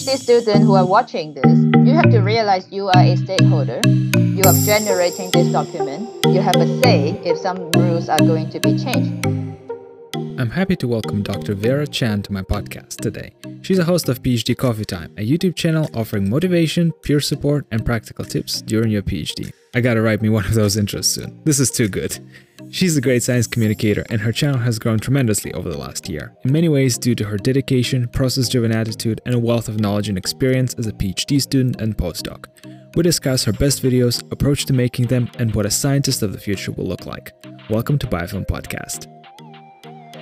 PhD students who are watching this, you have to realize you are a stakeholder. You are generating this document. You have a say if some rules are going to be changed. I'm happy to welcome Dr. Vera Chan to my podcast today. She's a host of PhD Coffee Time, a YouTube channel offering motivation, peer support, and practical tips during your PhD. I gotta write me one of those intros soon. This is too good. She's a great science communicator, and her channel has grown tremendously over the last year, in many ways due to her dedication, process driven attitude, and a wealth of knowledge and experience as a PhD student and postdoc. We discuss her best videos, approach to making them, and what a scientist of the future will look like. Welcome to Biofilm Podcast.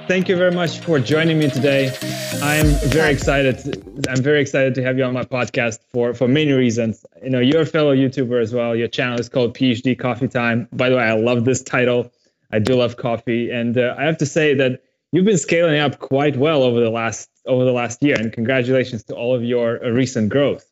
Thank you very much for joining me today. I'm very excited. I'm very excited to have you on my podcast for for many reasons. You know, you're a fellow YouTuber as well. Your channel is called PhD Coffee Time. By the way, I love this title. I do love coffee, and uh, I have to say that you've been scaling up quite well over the last over the last year. And congratulations to all of your uh, recent growth.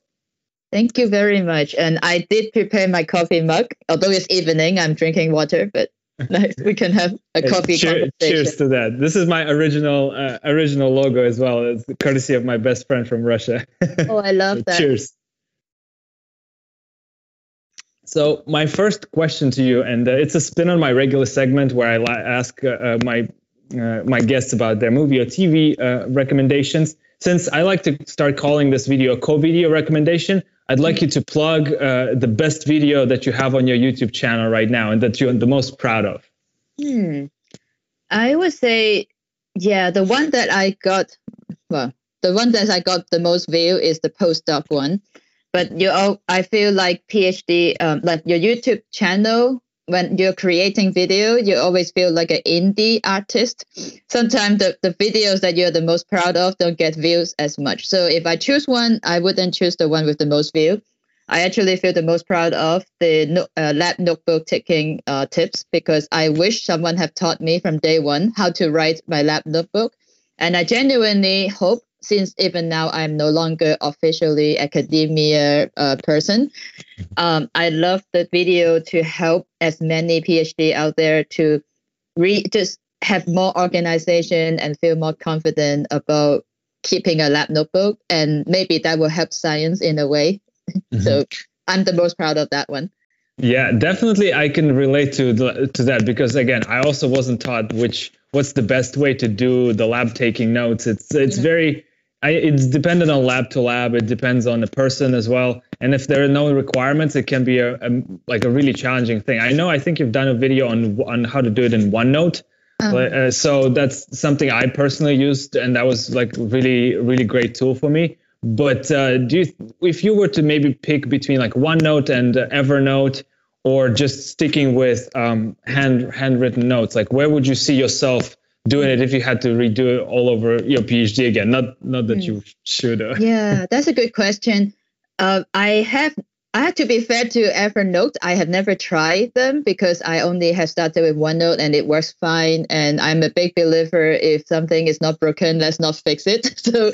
Thank you very much. And I did prepare my coffee mug. Although it's evening, I'm drinking water, but nice. we can have a coffee cheer, Cheers to that. This is my original uh, original logo as well. It's courtesy of my best friend from Russia. oh, I love so that. Cheers. So my first question to you, and uh, it's a spin on my regular segment where I ask uh, uh, my uh, my guests about their movie or TV uh, recommendations. Since I like to start calling this video a co-video recommendation, I'd like you to plug uh, the best video that you have on your YouTube channel right now and that you're the most proud of. Hmm. I would say, yeah, the one that I got, well, the one that I got the most view is the postdoc one but you all, I feel like PhD, um, like your YouTube channel, when you're creating video, you always feel like an indie artist. Sometimes the, the videos that you're the most proud of don't get views as much. So if I choose one, I wouldn't choose the one with the most view. I actually feel the most proud of the uh, lab notebook taking uh, tips because I wish someone had taught me from day one how to write my lab notebook. And I genuinely hope since even now I'm no longer officially academia uh, person, um, I love the video to help as many PhD out there to re- just have more organization and feel more confident about keeping a lab notebook, and maybe that will help science in a way. Mm-hmm. so I'm the most proud of that one. Yeah, definitely, I can relate to the, to that because again, I also wasn't taught which what's the best way to do the lab taking notes. It's it's yeah. very I, it's dependent on lab to lab. It depends on the person as well. And if there are no requirements, it can be a, a like a really challenging thing. I know. I think you've done a video on on how to do it in OneNote. Um, uh, so that's something I personally used, and that was like really really great tool for me. But uh, do you, if you were to maybe pick between like OneNote and uh, Evernote, or just sticking with um, hand handwritten notes, like where would you see yourself? Doing it if you had to redo it all over your PhD again? Not not that mm. you should. Uh. Yeah, that's a good question. Uh, I have I have to be fair to Evernote. I have never tried them because I only have started with OneNote and it works fine. And I'm a big believer if something is not broken, let's not fix it. So,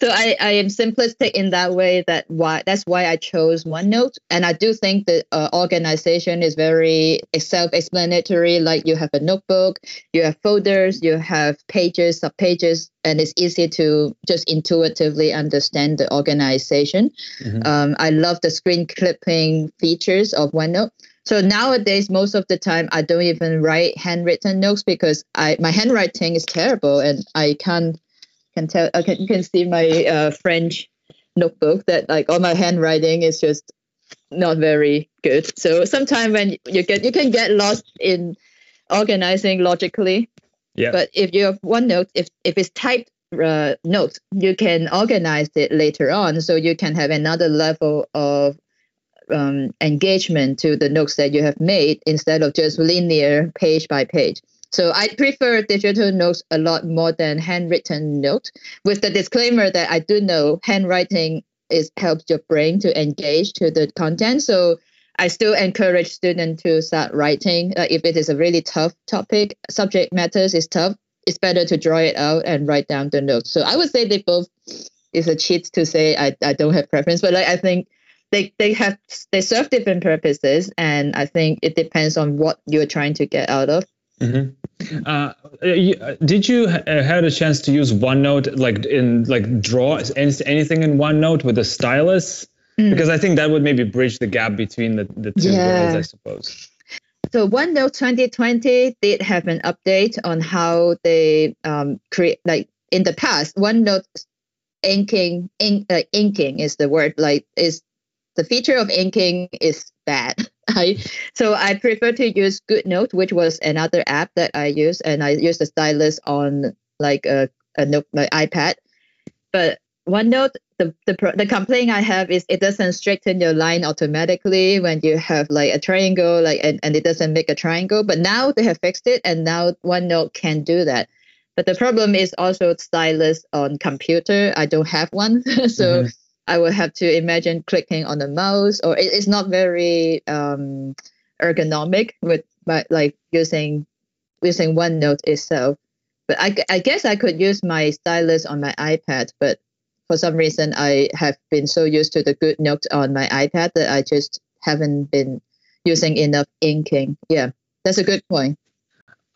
so I, I am simplistic in that way. That why that's why I chose OneNote. And I do think the uh, organization is very self-explanatory. Like you have a notebook, you have folders, you have pages, sub pages, and it's easy to just intuitively understand the organization. Mm-hmm. Um, I love the screen clipping features of OneNote. So nowadays, most of the time, I don't even write handwritten notes because I my handwriting is terrible, and I can't can tell. I can, you can see my uh, French notebook that like all my handwriting is just not very good. So sometimes when you get you can get lost in organizing logically yeah. But if you have OneNote, if if it's typed uh, notes, you can organize it later on, so you can have another level of um, engagement to the notes that you have made instead of just linear page by page. So I prefer digital notes a lot more than handwritten notes, with the disclaimer that I do know handwriting is helps your brain to engage to the content. So I still encourage students to start writing. Uh, if it is a really tough topic, subject matters is tough, it's better to draw it out and write down the notes. So I would say they both is a cheat to say I, I don't have preference, but like, I think they, they have they serve different purposes and I think it depends on what you're trying to get out of. Mm-hmm. Uh, you, did you uh, had a chance to use OneNote, like in like draw anything in OneNote with a stylus? Mm. Because I think that would maybe bridge the gap between the, the two yeah. worlds, I suppose. So OneNote 2020 did have an update on how they um, create, like in the past, OneNote inking, ink, uh, inking is the word, like is the feature of inking is bad. I so I prefer to use GoodNote, which was another app that I use, and I use the stylus on like a, a note, my iPad. But OneNote, the the the complaint I have is it doesn't straighten your line automatically when you have like a triangle, like and, and it doesn't make a triangle. But now they have fixed it, and now OneNote can do that. But the problem is also stylus on computer. I don't have one, so. Mm-hmm I will have to imagine clicking on the mouse, or it, it's not very um, ergonomic with my, like using using OneNote itself. But I, I guess I could use my stylus on my iPad, but for some reason I have been so used to the good notes on my iPad that I just haven't been using enough inking. Yeah, that's a good point.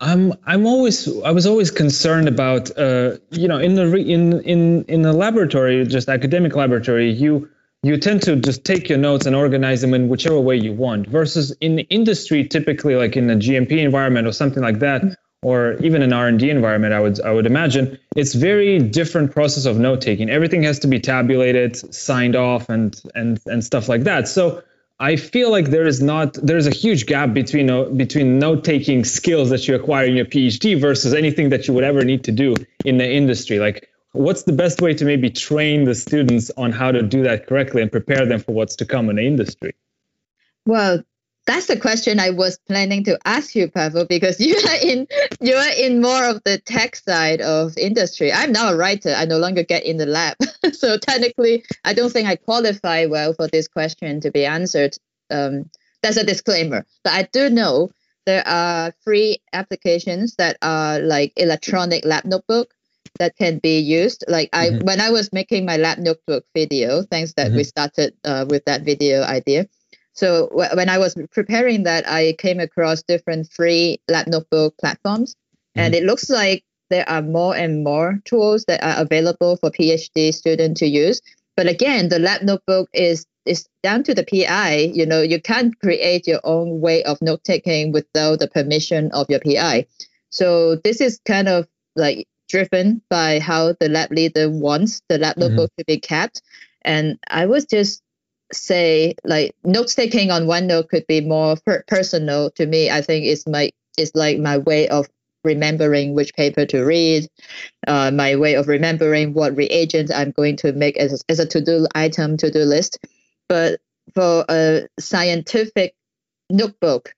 I'm I'm always I was always concerned about uh, you know in the re, in in in the laboratory just academic laboratory you you tend to just take your notes and organize them in whichever way you want versus in industry typically like in a GMP environment or something like that or even an R&D environment I would I would imagine it's very different process of note taking everything has to be tabulated signed off and and and stuff like that so I feel like there is not there is a huge gap between uh, between note taking skills that you acquire in your PhD versus anything that you would ever need to do in the industry. Like, what's the best way to maybe train the students on how to do that correctly and prepare them for what's to come in the industry? Well, that's the question I was planning to ask you, Pavel, because you are in you are in more of the tech side of industry. I'm now a writer. I no longer get in the lab, so technically, I don't think I qualify well for this question to be answered. Um, that's a disclaimer, but I do know there are free applications that are like electronic lab notebook that can be used. Like I, mm-hmm. when I was making my lab notebook video, thanks that mm-hmm. we started uh, with that video idea so w- when I was preparing that, I came across different free lab notebook platforms, mm-hmm. and it looks like there are more and more tools that are available for PhD students to use. But again, the lab notebook is is down to the PI. You know, you can't create your own way of note taking without the permission of your PI. So this is kind of like driven by how the lab leader wants the lab mm-hmm. notebook to be kept. And I was just say like note taking on OneNote could be more per- personal to me. I think it's my it's like my way of remembering which paper to read, uh, my way of remembering what reagents I'm going to make as, as a to-do item, to-do list. But for a scientific notebook,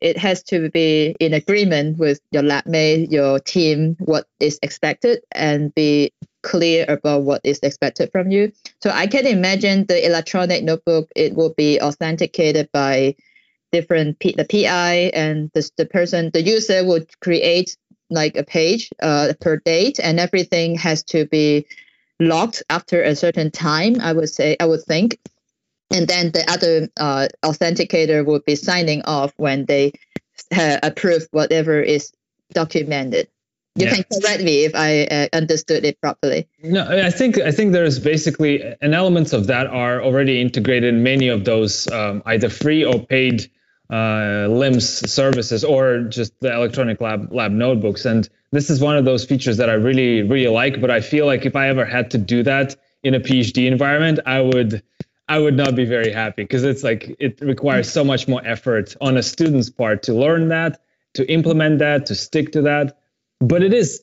it has to be in agreement with your lab mate, your team, what is expected, and be clear about what is expected from you. So I can imagine the electronic notebook, it will be authenticated by different P- the PI and the, the person, the user would create like a page uh, per date and everything has to be locked after a certain time, I would say, I would think. And then the other uh, authenticator would be signing off when they uh, approve whatever is documented you yeah. can correct me if I uh, understood it properly. No, I think I think there's basically an elements of that are already integrated in many of those um, either free or paid uh, LIMS services or just the electronic lab lab notebooks. And this is one of those features that I really really like. But I feel like if I ever had to do that in a PhD environment, I would I would not be very happy because it's like it requires so much more effort on a student's part to learn that, to implement that, to stick to that but it is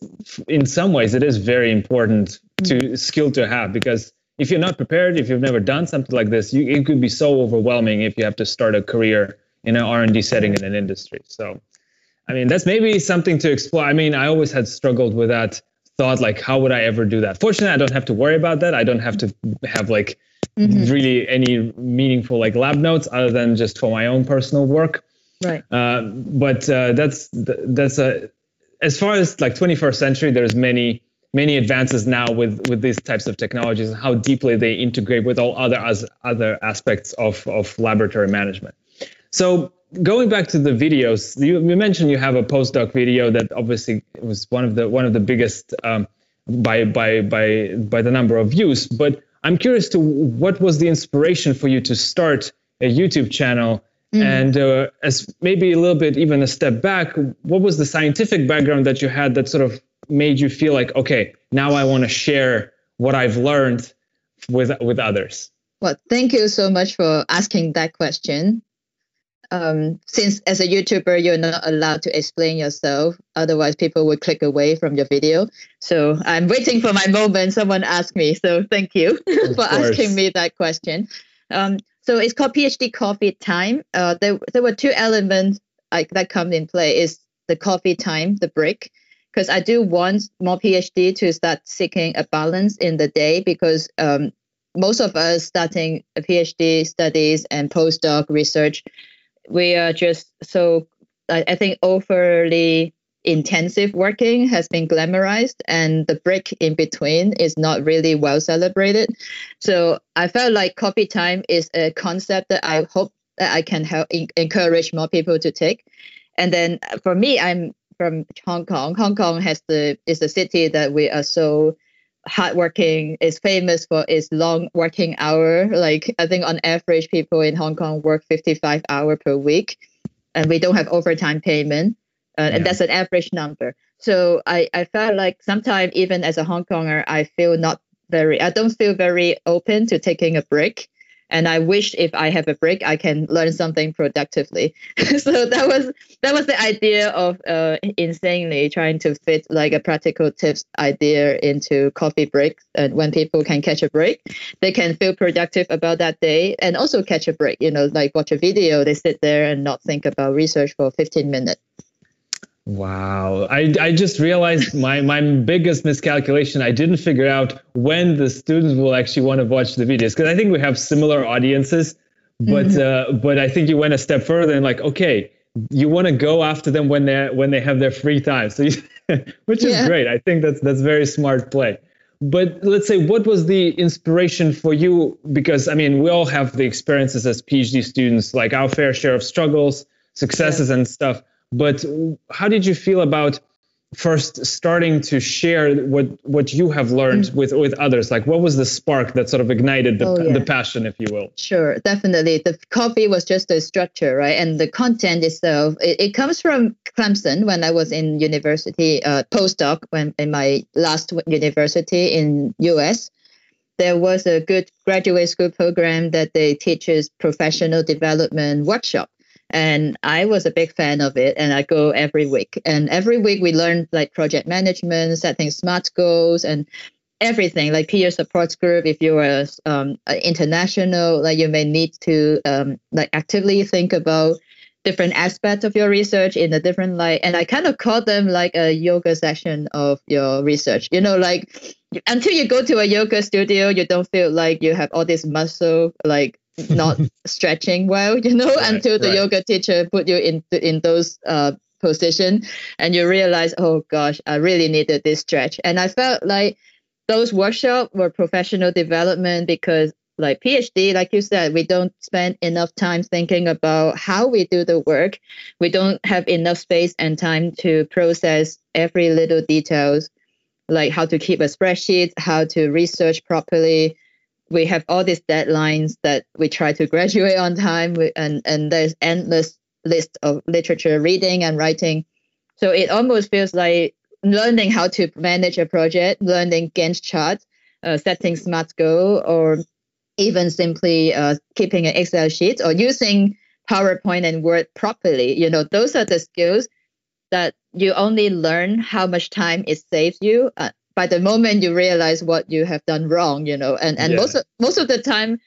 in some ways it is very important to mm. skill to have because if you're not prepared if you've never done something like this you, it could be so overwhelming if you have to start a career in an r&d setting in an industry. So i mean that's maybe something to explore. I mean i always had struggled with that thought like how would i ever do that? Fortunately i don't have to worry about that. I don't have to have like mm-hmm. really any meaningful like lab notes other than just for my own personal work. Right. Uh, but uh, that's that's a as far as like 21st century, there's many many advances now with with these types of technologies and how deeply they integrate with all other as other aspects of of laboratory management. So going back to the videos, you, you, mentioned you have a postdoc video that obviously was one of the one of the biggest um, by by by by the number of views. But I'm curious to what was the inspiration for you to start a YouTube channel, mm. and uh, as maybe a little bit even a step back, what was the scientific background that you had that sort of made you feel like, okay, now I want to share what I've learned with with others? Well, thank you so much for asking that question. Um, since as a YouTuber, you're not allowed to explain yourself, otherwise people would click away from your video. So I'm waiting for my moment. Someone asked me, so thank you for asking me that question. Um, so it's called PhD Coffee Time. Uh, there, there were two elements like that come in play. Is the coffee time, the break, because I do want more PhD to start seeking a balance in the day because um, most of us starting a PhD studies and postdoc research, we are just so I, I think overly intensive working has been glamorized and the break in between is not really well celebrated. So I felt like coffee time is a concept that I hope that I can help encourage more people to take. And then for me, I'm from Hong Kong. Hong Kong has the is a city that we are so hardworking. is famous for its long working hour. Like I think on average, people in Hong Kong work 55 hour per week, and we don't have overtime payment, uh, yeah. and that's an average number. So I I felt like sometimes even as a Hong Konger, I feel not very. I don't feel very open to taking a break and I wish if I have a break, I can learn something productively. so that was that was the idea of uh, insanely trying to fit like a practical tips idea into coffee breaks. And when people can catch a break, they can feel productive about that day and also catch a break. You know, like watch a video, they sit there and not think about research for 15 minutes. Wow. I, I just realized my, my biggest miscalculation. I didn't figure out when the students will actually want to watch the videos because I think we have similar audiences, but mm-hmm. uh, but I think you went a step further and like, okay, you want to go after them when they when they have their free time. So you, which is yeah. great. I think that's that's very smart play. But let's say what was the inspiration for you? Because I mean, we all have the experiences as PhD students, like our fair share of struggles, successes, yeah. and stuff but how did you feel about first starting to share what what you have learned mm. with with others? Like what was the spark that sort of ignited the, oh, yeah. the passion if you will? Sure definitely. The coffee was just a structure right? And the content itself it, it comes from clemson when i was in university uh, postdoc when in my last university in us there was a good graduate school program that they teaches professional development workshop and I was a big fan of it, and I go every week. And every week we learn like project management, setting smart goals, and everything like peer support group. If you're um, international, like you may need to um, like actively think about different aspects of your research in a different light. And I kind of call them like a yoga session of your research. You know, like until you go to a yoga studio, you don't feel like you have all this muscle like not stretching well, you know, right, until the right. yoga teacher put you in in those uh, position, and you realize, oh gosh, I really needed this stretch. And I felt like those workshops were professional development because like PhD, like you said, we don't spend enough time thinking about how we do the work. We don't have enough space and time to process every little details, like how to keep a spreadsheet, how to research properly, we have all these deadlines that we try to graduate on time and and there's endless list of literature reading and writing. So it almost feels like learning how to manage a project learning gantt chart uh, setting smart goal or even simply uh, keeping an excel sheet or using powerpoint and word properly. You know those are the skills that you only learn how much time it saves you uh, by the moment you realize what you have done wrong, you know, and and yeah. most of, most of the time,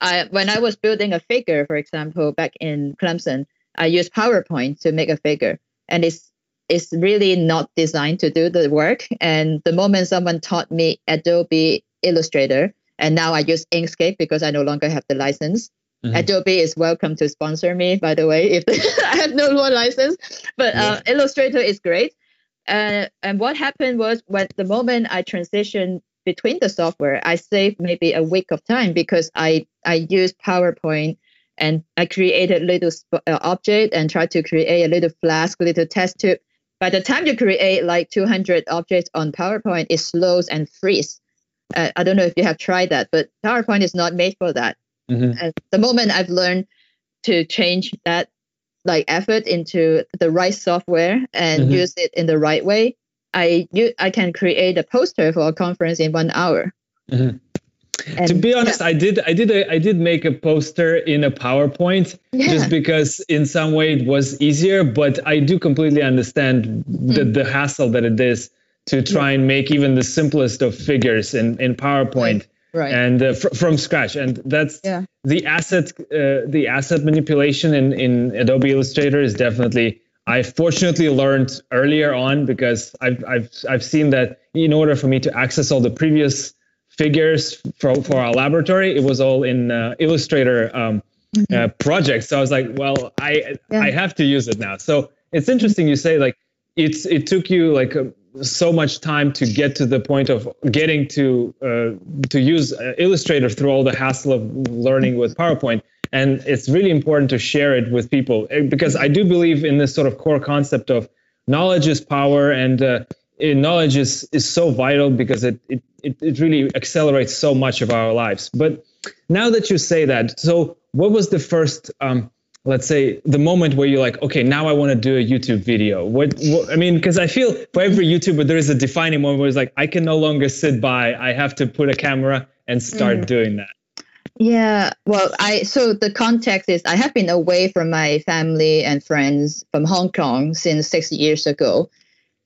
I when I was building a figure, for example, back in Clemson, I used PowerPoint to make a figure, and it's it's really not designed to do the work. And the moment someone taught me Adobe Illustrator, and now I use Inkscape because I no longer have the license. Mm-hmm. Adobe is welcome to sponsor me, by the way, if I have no more license. But uh, Illustrator is great. Uh, and what happened was when the moment I transitioned between the software, I saved maybe a week of time because I I used PowerPoint and I created little sp- uh, object and tried to create a little flask, little test tube. By the time you create like 200 objects on PowerPoint, it slows and freeze. Uh, I don't know if you have tried that, but PowerPoint is not made for that. Mm-hmm. And the moment I've learned to change that like effort into the right software and mm-hmm. use it in the right way, I I can create a poster for a conference in one hour. Mm-hmm. And, to be honest, yeah. I did I did a, I did make a poster in a PowerPoint yeah. just because in some way it was easier, but I do completely understand mm. the, the hassle that it is to try yeah. and make even the simplest of figures in in PowerPoint. Right. And uh, fr- from scratch and that's yeah. the asset uh, the asset manipulation in in adobe illustrator is definitely i fortunately learned earlier on because i've i've i've seen that in order for me to access all the previous figures for, for our laboratory. It was all in uh, Illustrator um, mm-hmm. uh, projects. So I was like, well, I yeah. I have to use it now. So it's interesting you say like it's it took you like uh, so much time to get to the point of getting to uh, to use uh, Illustrator through all the hassle of learning with PowerPoint. And it's really important to share it with people eh, because I do believe in this sort of core concept of knowledge is power and uh, knowledge is is so vital because it, it it it really accelerates so much of our lives. But now that you say that, so what was the first um, let's say the moment where you're like okay now i want to do a youtube video what, what i mean because i feel for every youtuber there is a defining moment where it's like i can no longer sit by i have to put a camera and start mm. doing that yeah well i so the context is i have been away from my family and friends from hong kong since six years ago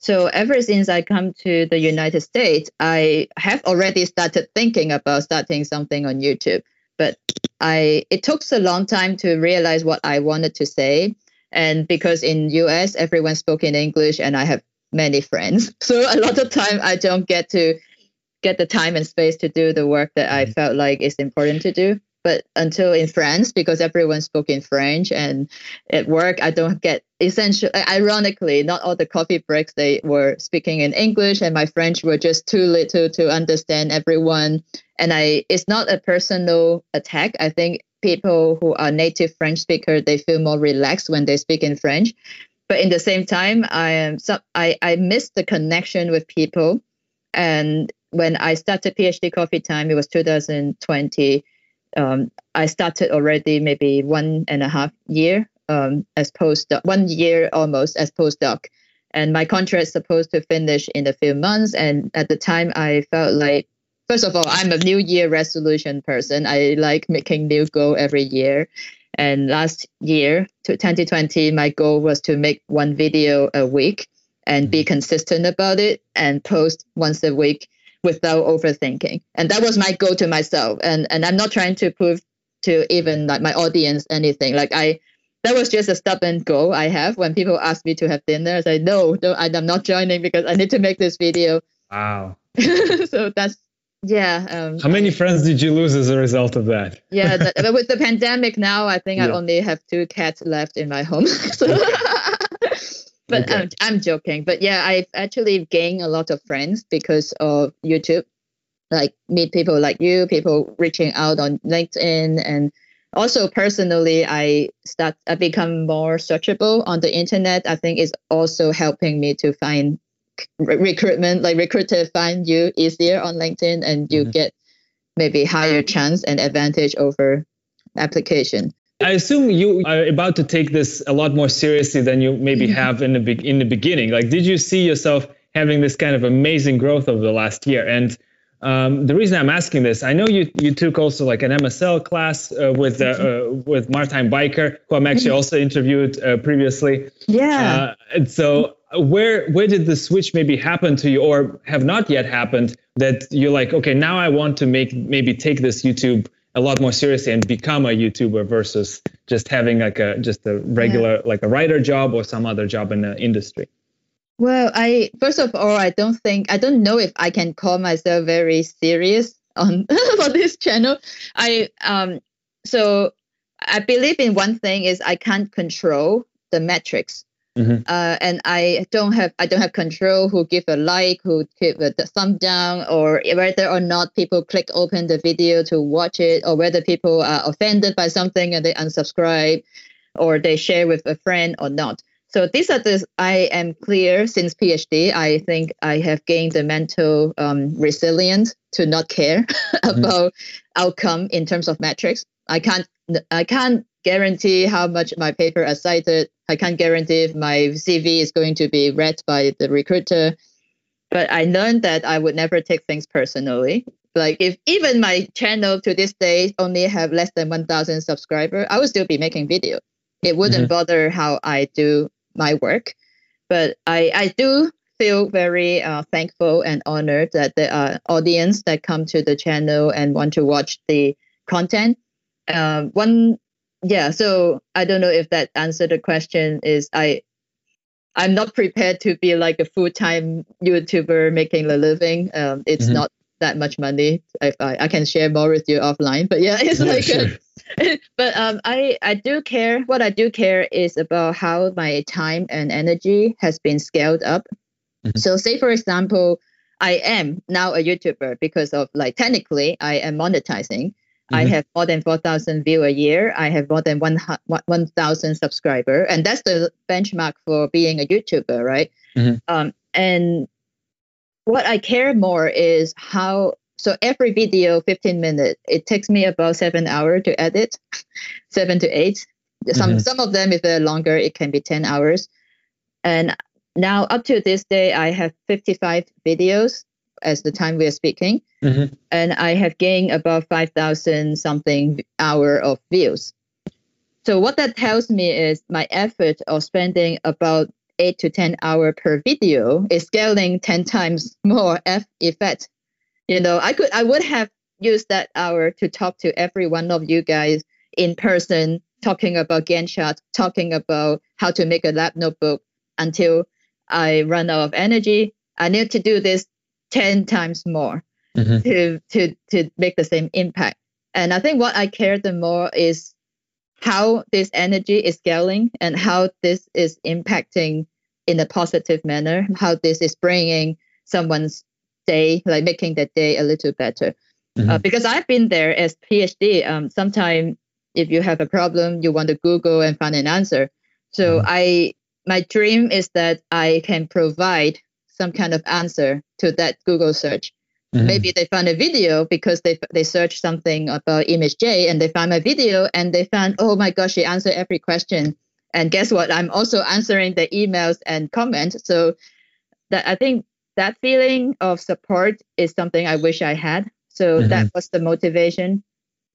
so ever since I come to the United States, I have already started thinking about starting something on YouTube. But I it took a long time to realize what I wanted to say. And because in US everyone spoke in English and I have many friends. So a lot of time I don't get to get the time and space to do the work that I mm-hmm. felt like is important to do but until in France, because everyone spoke in French, and at work, I don't get essentially. Ironically, not all the coffee breaks they were speaking in English, and my French were just too little to understand everyone. And I, it's not a personal attack. I think people who are native French speaker they feel more relaxed when they speak in French. But in the same time, I am so I I miss the connection with people, and when I started PhD Coffee Time, it was 2020 um, I started already maybe one and a half year um, as postdoc, one year almost as postdoc. And my contract is supposed to finish in a few months. And at the time, I felt like, first of all, I'm a New Year resolution person. I like making new goal every year. And last year, to 2020, my goal was to make one video a week and be mm-hmm. consistent about it and post once a week without overthinking. And that was my goal to myself. And and I'm not trying to prove to even like my audience anything. Like I that was just a stubborn goal I have when people ask me to have dinner. I say no, no, I'm not joining because I need to make this video. Wow. so that's yeah. Um, How many friends did you lose as a result of that? yeah, but with the pandemic now, I think yeah. I only have two cats left in my home. so but okay. I'm, I'm joking. But yeah, I've actually gained a lot of friends because of YouTube. Like meet people like you, people reaching out on LinkedIn, and also personally, I start I become more searchable on the internet. I think is also helping me to find re- recruitment, like recruiter find you easier on LinkedIn, and you mm-hmm. get maybe higher chance and advantage over application. I assume you are about to take this a lot more seriously than you maybe mm-hmm. have in the be- in the beginning. Like, did you see yourself having this kind of amazing growth over the last year? And um, the reason I'm asking this, I know you you took also like an MSL class uh, with uh, uh, with Martijn Bijker, who I'm actually mm-hmm. also interviewed uh, previously. Yeah. Uh, and so, where where did the switch maybe happen to you, or have not yet happened? That you're like, okay, now I want to make maybe take this YouTube a lot more seriously and become a YouTuber versus just having like a just a regular yeah. like a writer job or some other job in the industry? Well, I first of all, I don't think I don't know if I can call myself very serious on for this channel. I um so I believe in one thing is I can't control the metrics. Mm-hmm. Uh, and I don't have I don't have control who give a like, who give a thumb down, or whether or not people click open the video to watch it, or whether people are offended by something and they unsubscribe, or they share with a friend or not. So these are the I am clear since PhD. I think I have gained the mental um, resilience to not care mm-hmm. about outcome in terms of metrics. I can't I can't guarantee how much my paper is cited. I can't guarantee if my CV is going to be read by the recruiter. But I learned that I would never take things personally. Like if even my channel to this day only have less than 1,000 subscribers, I would still be making video. It wouldn't mm-hmm. bother how I do my work. But I, I do feel very uh, thankful and honored that there are audience that come to the channel and want to watch the content. Uh, one, yeah. So I don't know if that answered the question. Is I, I'm not prepared to be like a full time YouTuber making a living. Um, it's mm-hmm. not that much money. If I, I can share more with you offline, but yeah, it's yeah, like sure. a, but um, I I do care. What I do care is about how my time and energy has been scaled up. Mm-hmm. So, say for example, I am now a YouTuber because of like technically I am monetizing. Mm-hmm. I have more than 4,000 view a year. I have more than 1,000 1, subscriber. And that's the benchmark for being a YouTuber, right? Mm-hmm. Um, and what I care more is how so every video, 15 minutes, it takes me about seven hours to edit, seven to eight. Some mm-hmm. some of them, if they're longer, it can be 10 hours. And now up to this day, I have 55 videos as the time we are speaking. Mm-hmm. And I have gained about 5,000 something hour of views. So what that tells me is my effort of spending about eight to 10 hour per video is scaling 10 times more F effect you know i could i would have used that hour to talk to every one of you guys in person talking about gantt chart talking about how to make a lab notebook until i run out of energy i need to do this 10 times more mm-hmm. to to to make the same impact and i think what i care the more is how this energy is scaling and how this is impacting in a positive manner how this is bringing someone's day, like making the day a little better. Uh, mm-hmm. Uh, because I've been there as PhD. Um, sometimes if you have a problem, you want to Google and find an answer. So mm-hmm. I, my dream is that I can provide some kind of answer to that Google search. Mm-hmm. Maybe they found a video because they they searched something about Image J and they found my video and they found oh my gosh she answered every question and guess what I'm also answering the emails and comments so that I think that feeling of support is something I wish I had. So mm-hmm. that was the motivation.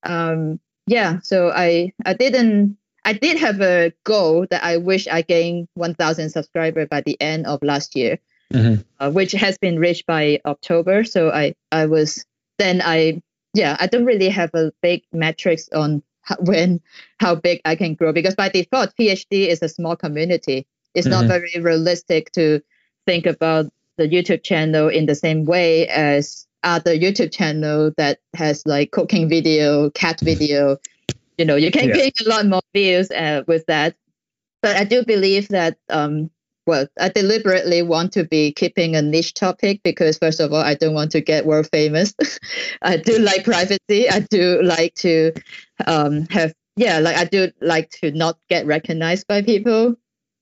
Um, yeah, so I I didn't I did have a goal that I wish I gained 1,000 subscribers by the end of last year, mm-hmm. uh, which has been reached by October. So I I was then I yeah I don't really have a big metrics on how, when how big I can grow because by default PhD is a small community. It's mm-hmm. not very realistic to think about the YouTube channel in the same way as other YouTube channel that has like cooking video, cat video. You know, you can yeah. get a lot more views uh, with that. But I do believe that um, well, I deliberately want to be keeping a niche topic because first of all, I don't want to get world famous. I do like privacy. I do like to um, have yeah, like I do like to not get recognized by people.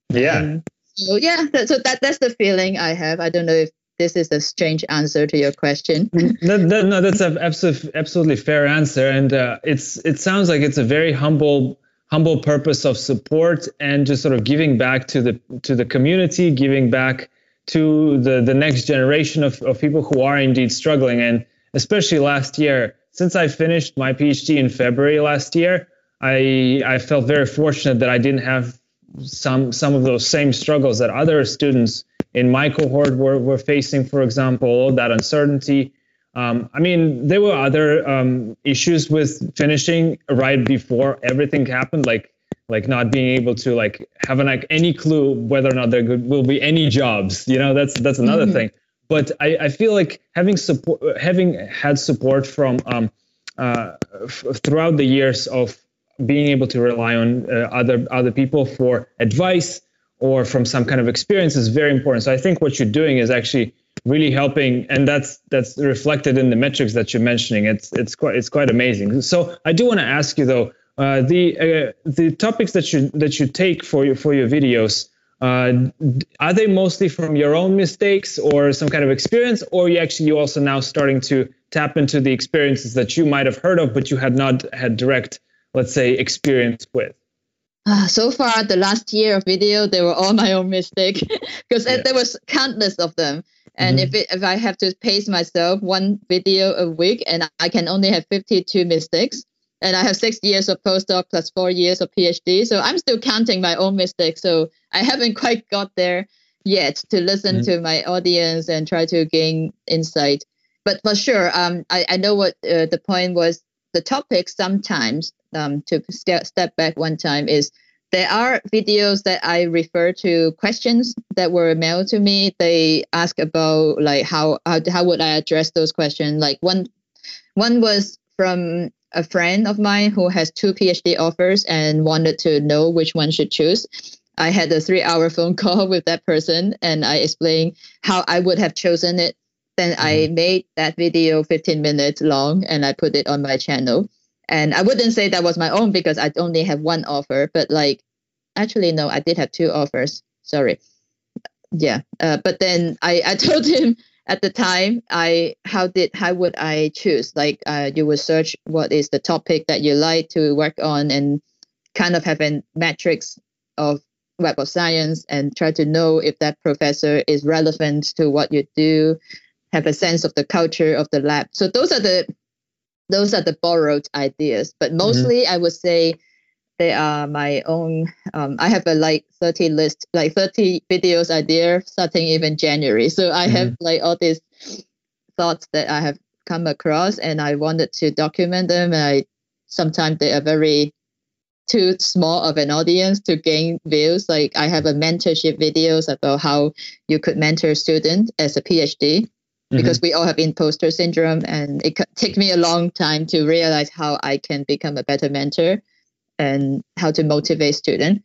Yeah. Um, so yeah, that, so that that's the feeling I have. I don't know if this is a strange answer to your question. no, no, no that's an absolutely absolutely fair answer, and uh, it's it sounds like it's a very humble humble purpose of support and just sort of giving back to the to the community, giving back to the the next generation of, of people who are indeed struggling, and especially last year, since I finished my PhD in February last year, I I felt very fortunate that I didn't have some some of those same struggles that other students in my cohort were, were facing, for example, that uncertainty. Um, I mean, there were other um, issues with finishing right before everything happened, like like not being able to like have an, like any clue whether or not there will be any jobs. You know, that's that's another mm-hmm. thing. But I, I feel like having support, having had support from um, uh, f- throughout the years of being able to rely on uh, other other people for advice or from some kind of experience is very important. So I think what you're doing is actually really helping, and that's that's reflected in the metrics that you're mentioning. It's it's quite it's quite amazing. So I do want to ask you though, uh, the uh, the topics that you that you take for your for your videos. Uh, are they mostly from your own mistakes or some kind of experience, or you actually you also now starting to tap into the experiences that you might have heard of, but you had not had direct, let's say, experience with? Uh, so far, the last year of video, they were all my own mistake because yeah. there was countless of them. And mm-hmm. if it, if I have to pace myself one video a week, and I can only have 52 mistakes, and I have six years of postdoc plus four years of PhD, so I'm still counting my own mistakes. So I haven't quite got there yet to listen mm-hmm. to my audience and try to gain insight. But for sure, um, I, I know what uh, the point was. The topic sometimes um, to st- step back one time is there are videos that I refer to questions that were mailed to me. They ask about like how how, how would I address those questions. Like one one was from a friend of mine who has two PhD offers and wanted to know which one should choose. I had a three hour phone call with that person and I explained how I would have chosen it. Then I mm-hmm. made that video 15 minutes long and I put it on my channel. And I wouldn't say that was my own because I only have one offer, but like, actually, no, I did have two offers. Sorry. Yeah. Uh, but then I, I told him at the time, I how did how would I choose? Like, uh, you would search what is the topic that you like to work on and kind of have a metrics of web of science and try to know if that professor is relevant to what you do have a sense of the culture of the lab so those are the those are the borrowed ideas but mm-hmm. mostly mm-hmm. i would say they are my own um, i have a like 30 list like 30 videos idea starting even january so i mm-hmm. have like all these thoughts that i have come across and i wanted to document them and i sometimes they are very too small of an audience to gain views like i have a mentorship videos about how you could mentor students as a phd because mm-hmm. we all have imposter syndrome and it took me a long time to realize how i can become a better mentor and how to motivate students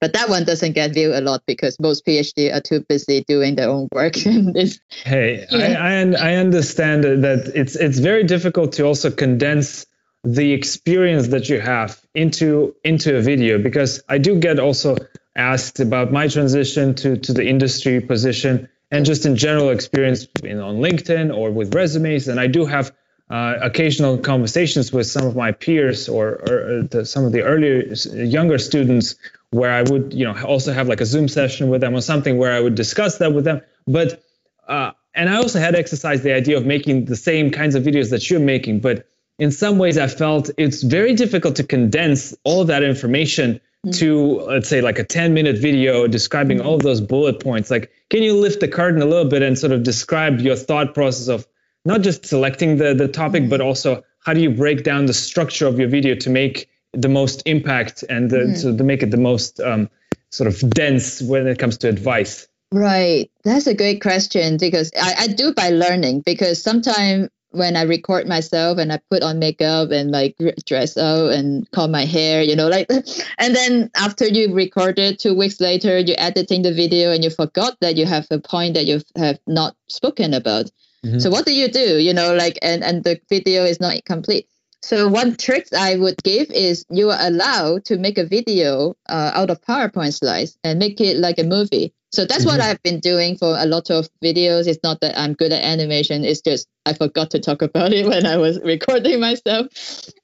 but that one doesn't get viewed a lot because most phd are too busy doing their own work hey yeah. I, I, I understand that it's it's very difficult to also condense the experience that you have into into a video because i do get also asked about my transition to to the industry position and just in general experience in, on LinkedIn or with resumes. And I do have uh, occasional conversations with some of my peers or, or the, some of the earlier younger students where I would, you know, also have like a Zoom session with them or something where I would discuss that with them. But uh, and I also had exercised the idea of making the same kinds of videos that you're making, but in some ways I felt it's very difficult to condense all that information to let's say like a 10 minute video describing all of those bullet points like can you lift the curtain a little bit and sort of describe your thought process of not just selecting the the topic but also how do you break down the structure of your video to make the most impact and the, mm. to, to make it the most um, sort of dense when it comes to advice? Right. That's a great question because I, I do by learning because sometimes when I record myself and I put on makeup and like dress up and comb my hair, you know, like, and then after you record it, two weeks later, you're editing the video and you forgot that you have a point that you have not spoken about. Mm-hmm. So what do you do? You know, like, and and the video is not complete. So one trick I would give is you are allowed to make a video uh, out of PowerPoint slides and make it like a movie. So that's mm-hmm. what I've been doing for a lot of videos. It's not that I'm good at animation. It's just I forgot to talk about it when I was recording myself,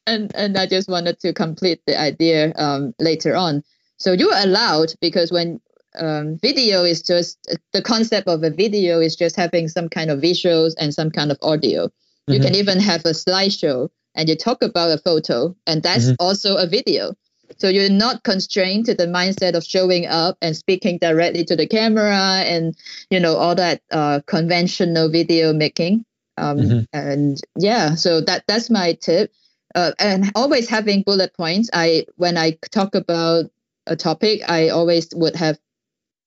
and and I just wanted to complete the idea um, later on. So you're allowed because when um, video is just the concept of a video is just having some kind of visuals and some kind of audio. Mm-hmm. You can even have a slideshow and you talk about a photo, and that's mm-hmm. also a video. So you're not constrained to the mindset of showing up and speaking directly to the camera and you know all that uh, conventional video making. Um, mm-hmm. And yeah, so that that's my tip. Uh, and always having bullet points. I when I talk about a topic, I always would have.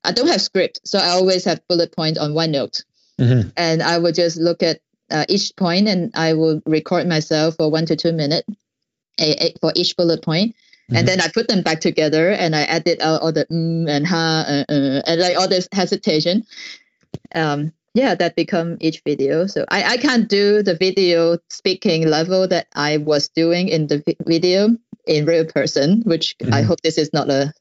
I don't have script, so I always have bullet points on OneNote, mm-hmm. and I would just look at uh, each point and I will record myself for one to two minutes a, a, for each bullet point Mm-hmm. And then I put them back together and I edit out all the mm and ha uh, uh, and like all this hesitation. Um, yeah, that become each video. So I, I can't do the video speaking level that I was doing in the video in real person, which mm-hmm. I hope this is not a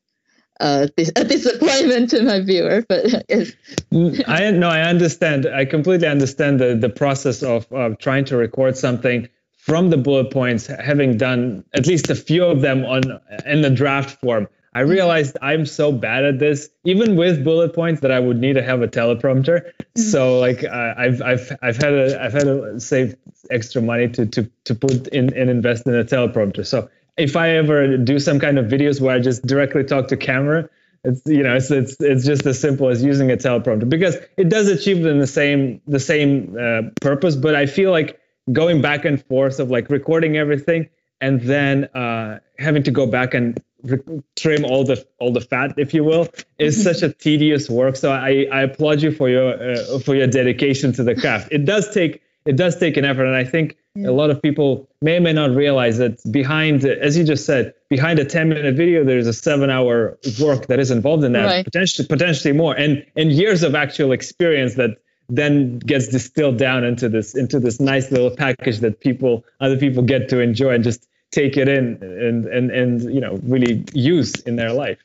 a, a disappointment to my viewer. But mm, I no, I understand. I completely understand the the process of of trying to record something from the bullet points, having done at least a few of them on in the draft form. I mm-hmm. realized I'm so bad at this, even with bullet points, that I would need to have a teleprompter. Mm-hmm. So like uh, I've I've I've had a I've had to save extra money to to to put in and invest in a teleprompter. So if I ever do some kind of videos where I just directly talk to camera, it's you know it's it's it's just as simple as using a teleprompter because it does achieve the same the same uh, purpose. But I feel like going back and forth of like recording everything and then uh, having to go back and trim all the all the fat, if you will, is mm-hmm. such a tedious work. So I, I applaud you for your uh, for your dedication to the craft. It does take it does take an effort, and I think yeah. a lot of people may or may not realize that behind, as you just said, behind a 10 minute video, there's a seven hour work that is involved in that, right. potentially potentially more, and and years of actual experience that then gets distilled down into this into this nice little package that people other people get to enjoy and just take it in and and and you know really use in their life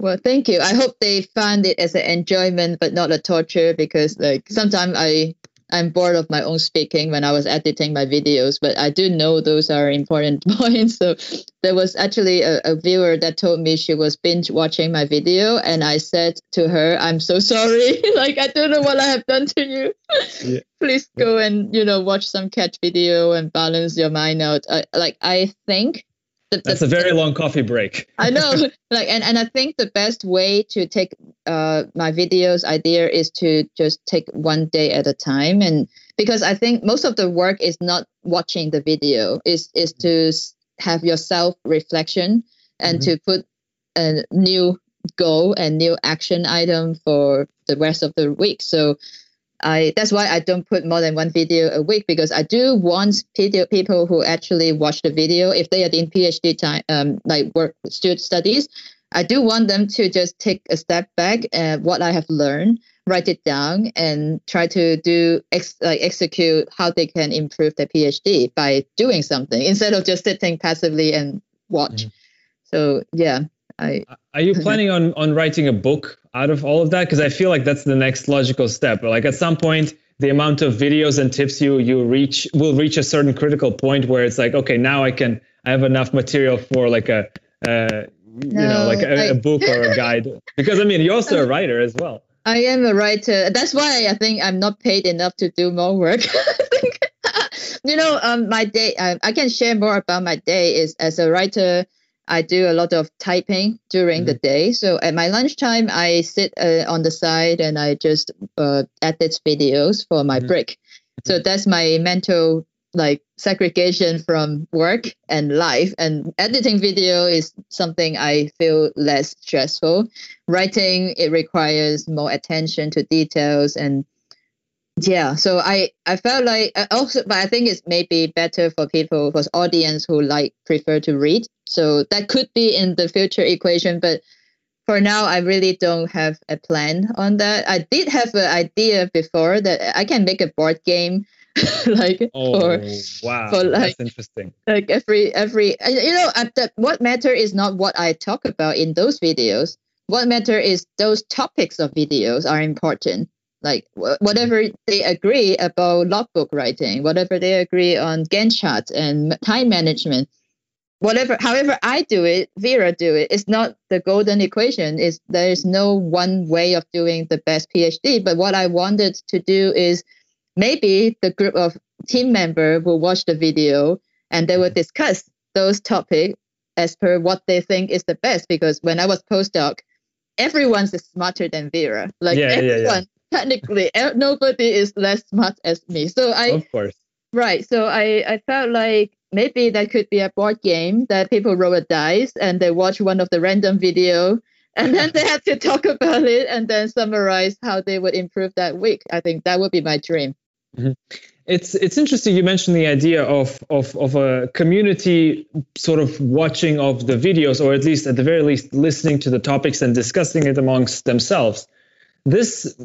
well thank you i hope they find it as an enjoyment but not a torture because like sometimes i I'm bored of my own speaking when I was editing my videos, but I do know those are important points. So there was actually a, a, viewer that told me she was binge watching my video, and I said to her, "I'm so sorry. like I don't know what I have done to you. Yeah. Please go and you know watch some cat video and balance your mind out." I, like I think the, That's a very long coffee break. I know. Like and, and I think the best way to take uh my videos idea is to just take one day at a time and because I think most of the work is not watching the video is is to have your self reflection and mm-hmm. to put a new goal and new action item for the rest of the week. So I that's why I don't put more than one video a week because I do want video, people who actually watch the video if they are in PhD time um like work student studies. I do want them to just take a step back and what I have learned, write it down, and try to do ex, like execute how they can improve their PhD by doing something instead of just sitting passively and watch. Mm-hmm. So yeah, I. Are you planning on on writing a book out of all of that? Because I feel like that's the next logical step. Like at some point, the amount of videos and tips you you reach will reach a certain critical point where it's like, okay, now I can I have enough material for like a uh, you no, know like a, I, a book or a guide. Because I mean, you're also a writer as well. I am a writer. That's why I think I'm not paid enough to do more work. you know, um, my day. I, I can share more about my day. Is as a writer, I do a lot of typing during mm-hmm. the day. So at my lunchtime, I sit uh, on the side and I just uh, edit videos for my mm-hmm. break. So mm-hmm. that's my mental like segregation from work and life. And editing video is something I feel less stressful. Writing it requires more attention to details and yeah so i i felt like uh, also but i think it's maybe better for people for audience who like prefer to read. So that could be in the future equation but for now i really don't have a plan on that. I did have an idea before that i can make a board game like oh for, wow. for like, that's interesting. like every every you know that what matter is not what i talk about in those videos. What matter is those topics of videos are important like mm-hmm. whatever they agree about logbook writing, whatever they agree on Gantt chart and time management, whatever, however I do it, Vera do it. It's not the golden equation. Is there is no one way of doing the best PhD. But what I wanted to do is maybe the group of team member will watch the video and they will mm-hmm. discuss those topics as per what they think is the best. Because when I was postdoc, everyone's smarter than Vera. Like yeah, everyone. Yeah, yeah technically nobody is less smart as me. So I of course right. So I I felt like maybe that could be a board game that people roll a dice and they watch one of the random video and then they have to talk about it and then summarize how they would improve that week. I think that would be my dream. Mm-hmm. It's it's interesting. You mentioned the idea of, of of a community sort of watching of the videos, or at least at the very least listening to the topics and discussing it amongst themselves. This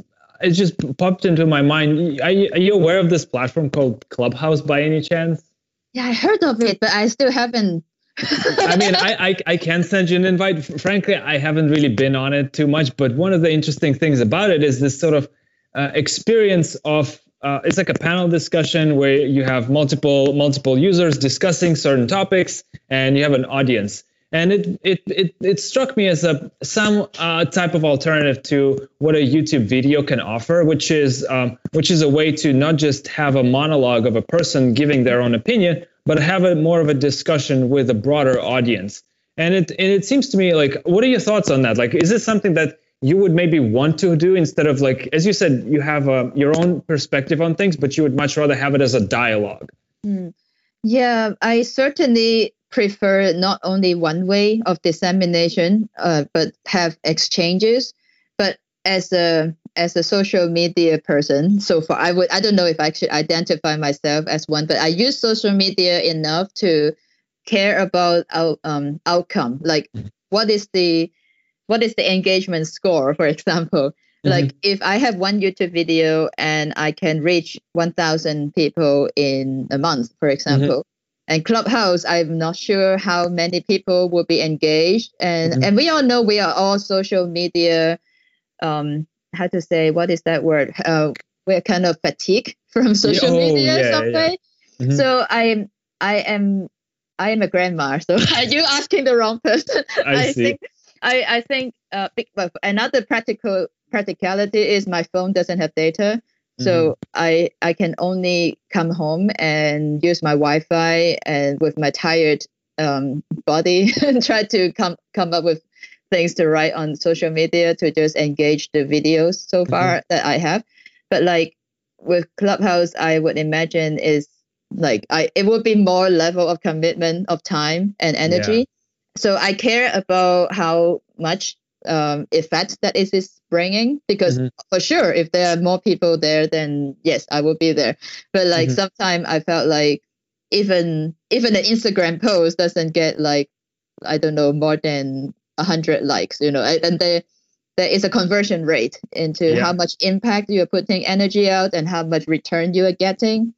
it just popped into my mind. Are you, are you aware of this platform called Clubhouse by any chance? Yeah, I heard of it, but I still haven't. I mean, I, I, I can send you an invite. Frankly, I haven't really been on it too much, but one of the interesting things about it is this sort of uh, experience of uh, it's like a panel discussion where you have multiple multiple users discussing certain topics, and you have an audience and it it it, it struck me as a some uh, type of alternative to what a YouTube video can offer, which is um, which is a way to not just have a monologue of a person giving their own opinion, but have a more of a discussion with a broader audience. And it and it seems to me like, what are your thoughts on that? Like, is this something that you would maybe want to do instead of like, as you said, you have uh, your own perspective on things, but you would much rather have it as a dialogue. Mm. Yeah, I certainly prefer not only one way of dissemination, uh, but have exchanges. But as a as a social media person, so far I would I don't know if I should identify myself as one, but I use social media enough to care about our um, outcome. Like what is the what is the engagement score, for example? Mm-hmm. Like if I have one YouTube video and I can reach 1,000 people in a month, for example, mm-hmm and clubhouse i'm not sure how many people will be engaged and mm-hmm. and we all know we are all social media um how to say what is that word uh, we're kind of fatigue from social oh, media yeah, some way yeah. mm-hmm. so i'm i am i am a grandma so are you asking the wrong person i, I think i i think uh another practical practicality is my phone doesn't have data so mm-hmm. I I can only come home and use my Wi-Fi and with my tired um, body and try to come come up with things to write on social media to just engage the videos so mm-hmm. far mm-hmm. that I have. But like with Clubhouse, I would imagine is like I it would be more level of commitment of time and energy. Yeah. So I care about how much um, effect that it is bringing because mm-hmm. for sure if there are more people there then yes i will be there but like mm-hmm. sometimes i felt like even even an instagram post doesn't get like i don't know more than 100 likes you know and there there is a conversion rate into yeah. how much impact you're putting energy out and how much return you are getting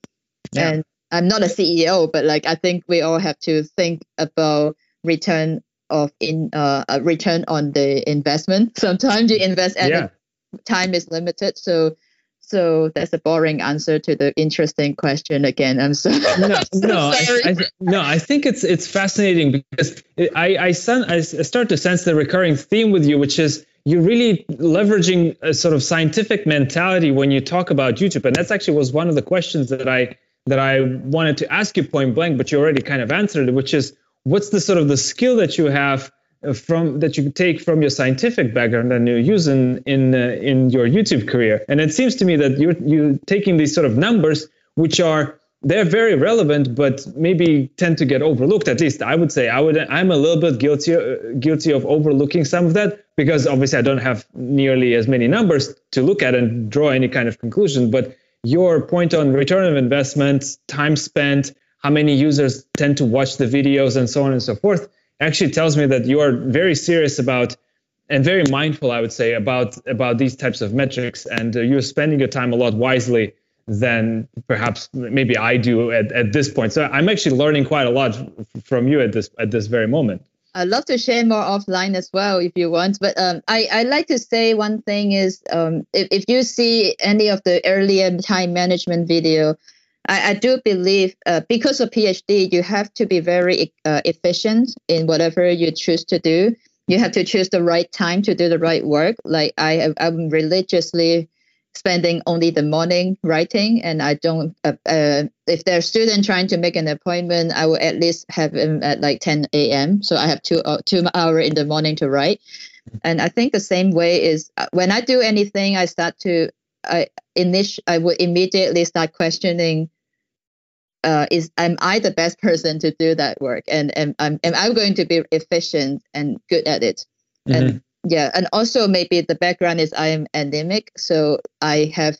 yeah. and i'm not a ceo but like i think we all have to think about return of in uh, a return on the investment. Sometimes you invest and yeah. time is limited. So so that's a boring answer to the interesting question again. I'm so no, so no, I, I, no. I think it's it's fascinating because I I, sen- I start to sense the recurring theme with you, which is you're really leveraging a sort of scientific mentality when you talk about YouTube, and that's actually was one of the questions that I that I wanted to ask you point blank, but you already kind of answered it, which is what's the sort of the skill that you have uh, from that you take from your scientific background and you use in in uh, in your YouTube career. And it seems to me that you're you taking these sort of numbers, which are they're very relevant, but maybe tend to get overlooked. At least I would say I would. I'm a little bit guilty uh, guilty of overlooking some of that because obviously I don't have nearly as many numbers to look at and draw any kind of conclusion. But your point on return of investment, time spent, how many users tend to watch the videos and so on and so forth actually tells me that you are very serious about and very mindful i would say about about these types of metrics. And uh, you're spending your time a lot wisely than perhaps maybe i do at, at this point. So i'm actually learning quite a lot from you at this at this very moment. I'd love to share more offline as well if you want. But um, I, I like to say one thing is um, if, if you see any of the earlier time management video, I, I do believe uh, because of PhD, you have to be very uh, efficient in whatever you choose to do. You have to choose the right time to do the right work. Like I, I'm religiously spending only the morning writing, and I don't. Uh, uh, if there's student trying to make an appointment, I will at least have him at like 10 a.m. So I have two uh, two hour in the morning to write. And I think the same way is uh, when I do anything, I start to I init- I would immediately start questioning uh, is am I the best person to do that work and am, am, am I going to be efficient and good at it mm-hmm. and yeah and also maybe the background is I am anemic so I have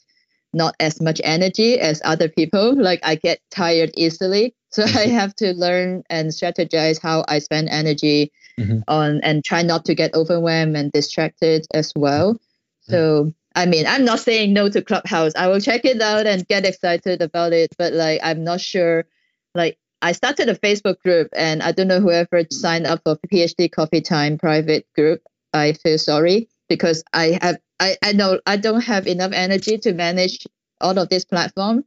not as much energy as other people. Like I get tired easily. So I mm-hmm. have to learn and strategize how I spend energy mm-hmm. on and try not to get overwhelmed and distracted as well. So I mean, I'm not saying no to Clubhouse. I will check it out and get excited about it, but like I'm not sure. Like I started a Facebook group, and I don't know whoever signed up for PhD Coffee Time private group. I feel sorry because I have I I know I don't have enough energy to manage all of this platform.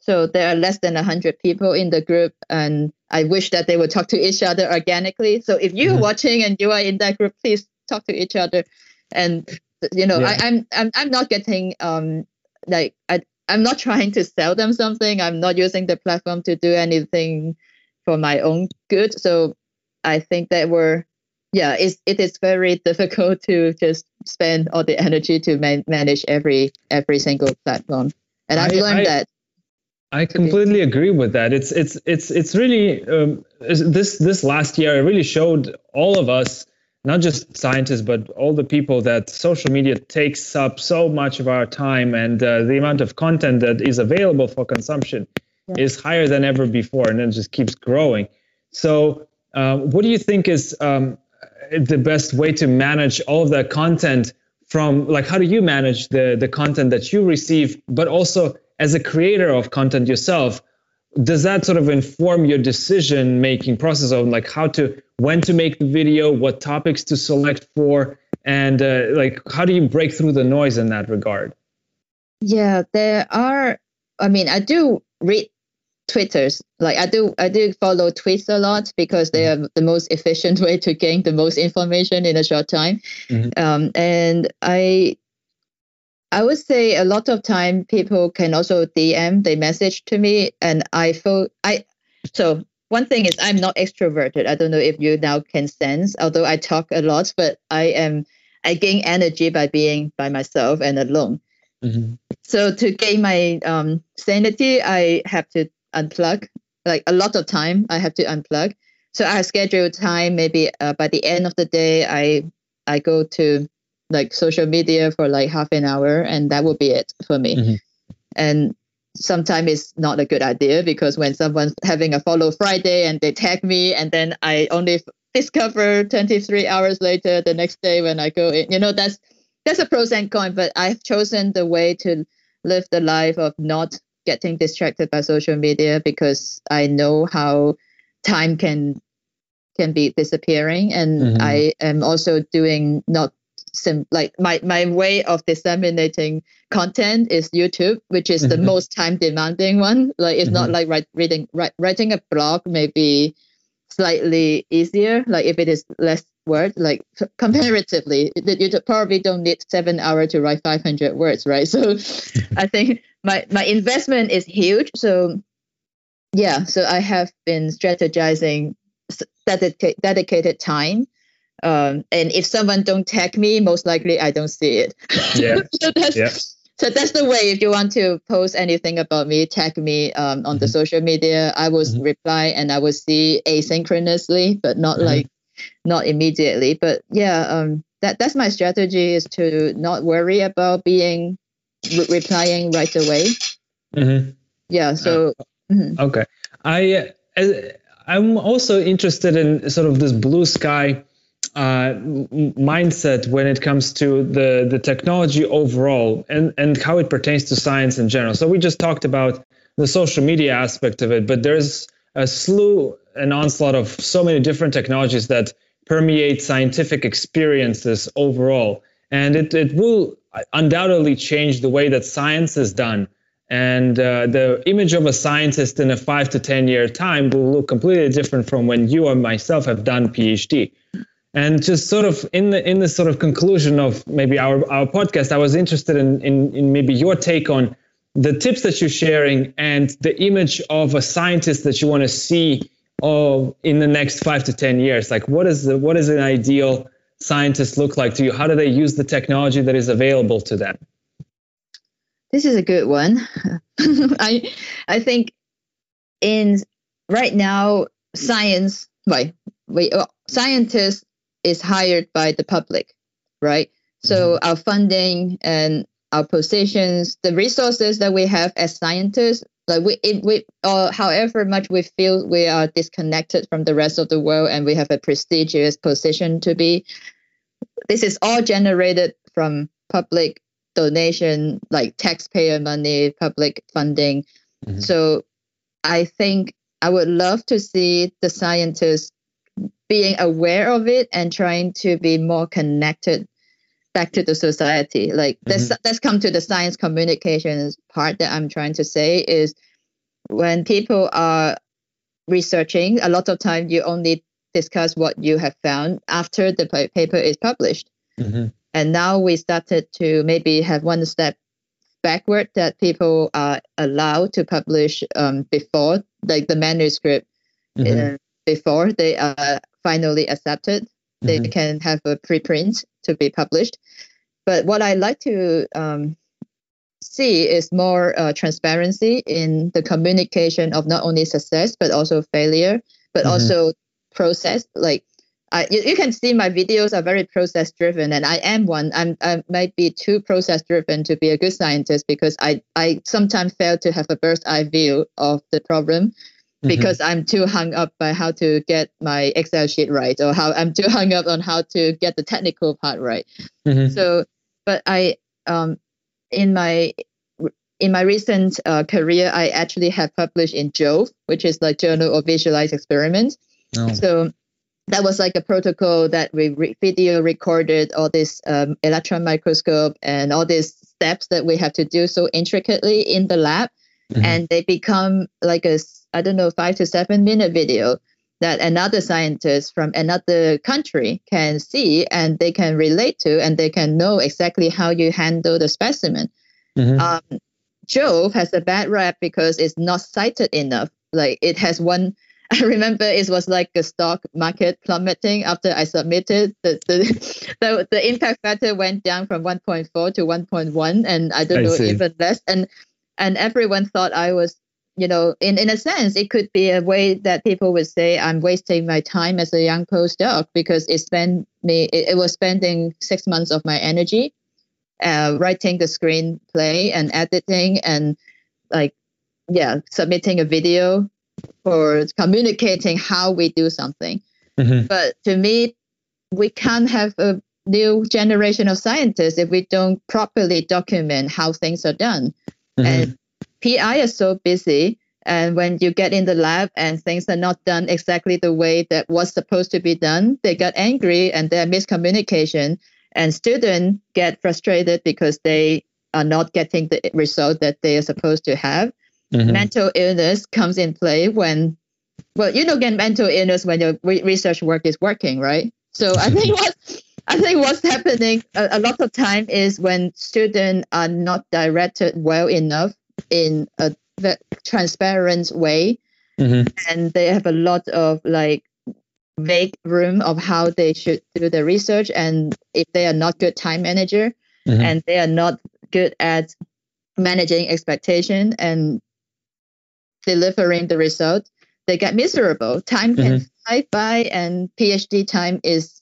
So there are less than 100 people in the group, and I wish that they would talk to each other organically. So if you're mm-hmm. watching and you are in that group, please talk to each other. And you know, yeah. I, I'm I'm I'm not getting um like I I'm not trying to sell them something. I'm not using the platform to do anything for my own good. So I think that we're yeah, it's, it is very difficult to just spend all the energy to man- manage every every single platform. And I've I, learned I, that I completely agree with that. It's it's it's it's really um, this this last year it really showed all of us, not just scientists, but all the people that social media takes up so much of our time, and uh, the amount of content that is available for consumption yeah. is higher than ever before, and it just keeps growing. So, uh, what do you think is um, the best way to manage all of that content? From like, how do you manage the the content that you receive, but also as a creator of content yourself, does that sort of inform your decision making process of like how to when to make the video, what topics to select for, and uh, like how do you break through the noise in that regard? Yeah, there are. I mean, I do read Twitters. Like I do, I do follow tweets a lot because they are the most efficient way to gain the most information in a short time. Mm-hmm. Um, and I I would say a lot of time people can also DM, they message to me, and I feel I. So one thing is I'm not extroverted. I don't know if you now can sense, although I talk a lot, but I am. I gain energy by being by myself and alone. Mm-hmm. So to gain my um, sanity, I have to unplug. Like a lot of time, I have to unplug. So I schedule time. Maybe uh, by the end of the day, I I go to like social media for like half an hour and that would be it for me mm-hmm. and sometimes it's not a good idea because when someone's having a follow friday and they tag me and then i only discover 23 hours later the next day when i go in you know that's that's a pros and cons but i've chosen the way to live the life of not getting distracted by social media because i know how time can can be disappearing and mm-hmm. i am also doing not sim- like my my way of disseminating content is YouTube, which is the mm-hmm. most time demanding one. Like it's mm-hmm. not like write, reading write, writing a blog may be slightly easier. Like if it is less words, like comparatively, you probably don't need seven hours to write 500 words, right? So I think my my investment is huge. So yeah, so I have been strategizing dedicated dedicated time um, and if someone don't tag me, most likely I don't see it. Yeah. so that's yeah. so that's the way. If you want to post anything about me, tag me um, on mm-hmm. the social media. I will mm-hmm. reply and I will see asynchronously, but not mm-hmm. like not immediately. But yeah, um, that that's my strategy is to not worry about being re- replying right away. Mm-hmm. Yeah. So. Uh, mm-hmm. okay. I. Uh, I'm also interested in sort of this blue sky uh, mindset when it comes to the the technology overall and and how it pertains to science in general. So we just talked about the social media aspect of it, but there's a slew an onslaught of so many different technologies that permeate scientific experiences overall, and it it will undoubtedly change the way that science is done. And uh, the image of a scientist in a five to ten year time will look completely different from when you or myself have done PhD. And just sort of in the in the sort of conclusion of maybe our, our podcast, I was interested in, in, in maybe your take on the tips that you're sharing and the image of a scientist that you want to see of in the next five to ten years. Like what is the what is an ideal scientist look like to you? How do they use the technology that is available to them? This is a good one. I I think in right now science right wait, oh, scientists is hired by the public, right? So mm-hmm. our funding and our positions, the resources that we have as scientists, like we, it, we, or however much we feel we are disconnected from the rest of the world, and we have a prestigious position to be. This is all generated from public donation, like taxpayer money, public funding. Mm-hmm. So, I think I would love to see the scientists being aware of it and trying to be more connected back to the society. Like mm-hmm. let's let's come to the science communications part that I'm trying to say is when people are researching, a lot of time you only discuss what you have found after the paper is published. Mm-hmm. And now we started to maybe have one step backward that people are allowed to publish um, before, like the manuscript, mm-hmm. uh, before they are finally accepted. They mm-hmm. can have a preprint to be published. But what I like to um, see is more uh, transparency in the communication of not only success but also failure, but mm-hmm. also process. Like I, you, you, can see my videos are very process driven, and I am one. I'm I might be too process driven to be a good scientist because I I sometimes fail to have a bird's eye view of the problem. Because mm-hmm. I'm too hung up by how to get my Excel sheet right or how I'm too hung up on how to get the technical part right. Mm-hmm. So, but I, um, in my in my recent uh, career, I actually have published in Jove, which is like Journal of Visualized Experiments. Oh. So that was like a protocol that we re- video recorded all this um, electron microscope and all these steps that we have to do so intricately in the lab, mm-hmm. and they become like a I don't know, five to seven minute video that another scientist from another country can see and they can relate to and they can know exactly how you handle the specimen. Mm-hmm. Um, Jove has a bad rap because it's not cited enough. Like it has one. I remember it was like a stock market plummeting after I submitted. The the, the, the impact factor went down from 1.4 to 1.1, and I don't I know see. even less. And and everyone thought I was you know, in, in a sense, it could be a way that people would say, I'm wasting my time as a young postdoc because it spent me, it, it was spending six months of my energy uh, writing the screenplay and editing and like, yeah, submitting a video for communicating how we do something. Mm-hmm. But to me, we can't have a new generation of scientists if we don't properly document how things are done. Mm-hmm. And PI is so busy. And when you get in the lab and things are not done exactly the way that was supposed to be done, they get angry and there miscommunication. And students get frustrated because they are not getting the result that they are supposed to have. Mm-hmm. Mental illness comes in play when, well, you don't get mental illness when your re- research work is working, right? So I think what I think what's happening a, a lot of time is when students are not directed well enough in a transparent way mm-hmm. and they have a lot of like vague room of how they should do the research and if they are not good time manager mm-hmm. and they are not good at managing expectation and delivering the result they get miserable time can mm-hmm. fly by and phd time is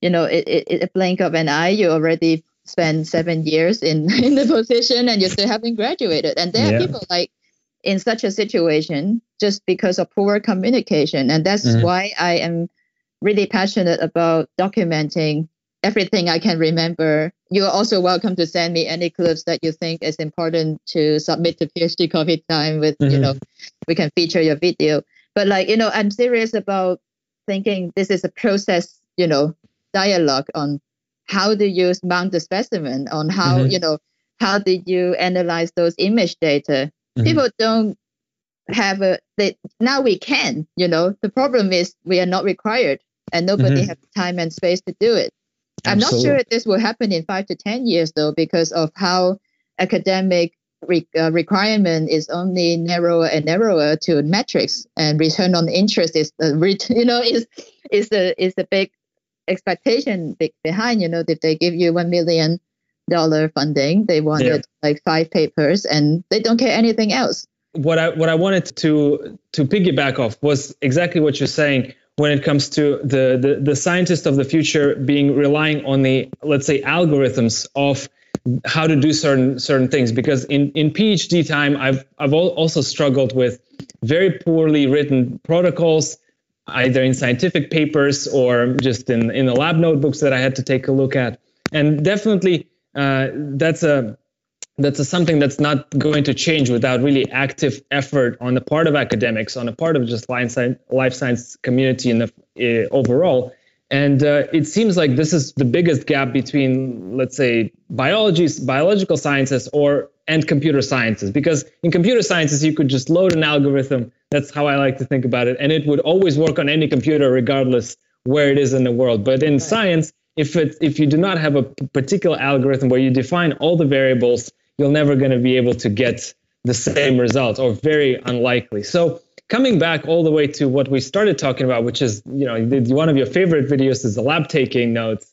you know it, it, a blink of an eye you already spend seven years in in the position and you still haven't graduated. And there yeah. are people like in such a situation just because of poor communication. And that's mm-hmm. why I am really passionate about documenting everything I can remember. You are also welcome to send me any clips that you think is important to submit to PhD Coffee Time with, mm-hmm. you know, we can feature your video. But like, you know, I'm serious about thinking this is a process, you know, dialogue on how do you mount the specimen on how mm-hmm. you know how did you analyze those image data mm-hmm. people don't have a they now we can you know the problem is we are not required and nobody mm-hmm. has time and space to do it i'm not sure if this will happen in five to ten years though because of how academic re- uh, requirement is only narrower and narrower to metrics and return on interest is uh, re- you know is is the is the big expectation behind. You know, if they give you one million dollar funding, they wanted yeah. like five papers, and they don't care anything else. What I what I wanted to to piggyback off was exactly what you're saying when it comes to the the, the scientist of the future being relying on the let's say algorithms of how to do certain certain things because in in PhD time I've I've also struggled with very poorly written protocols either in scientific papers or just in in the lab notebooks that I had to take a look at and definitely uh, that's a that's a, something that's not going to change without really active effort on the part of academics on the part of just life science, life science community in the uh, overall and uh, it seems like this is the biggest gap between, let's say, biology, biological sciences, or and computer sciences. Because in computer sciences, you could just load an algorithm. That's how I like to think about it, and it would always work on any computer, regardless where it is in the world. But in right. science, if it if you do not have a particular algorithm where you define all the variables, you're never going to be able to get the same result, or very unlikely. So coming back all the way to what we started talking about, which is, you know, one of your favorite videos is the lab taking notes.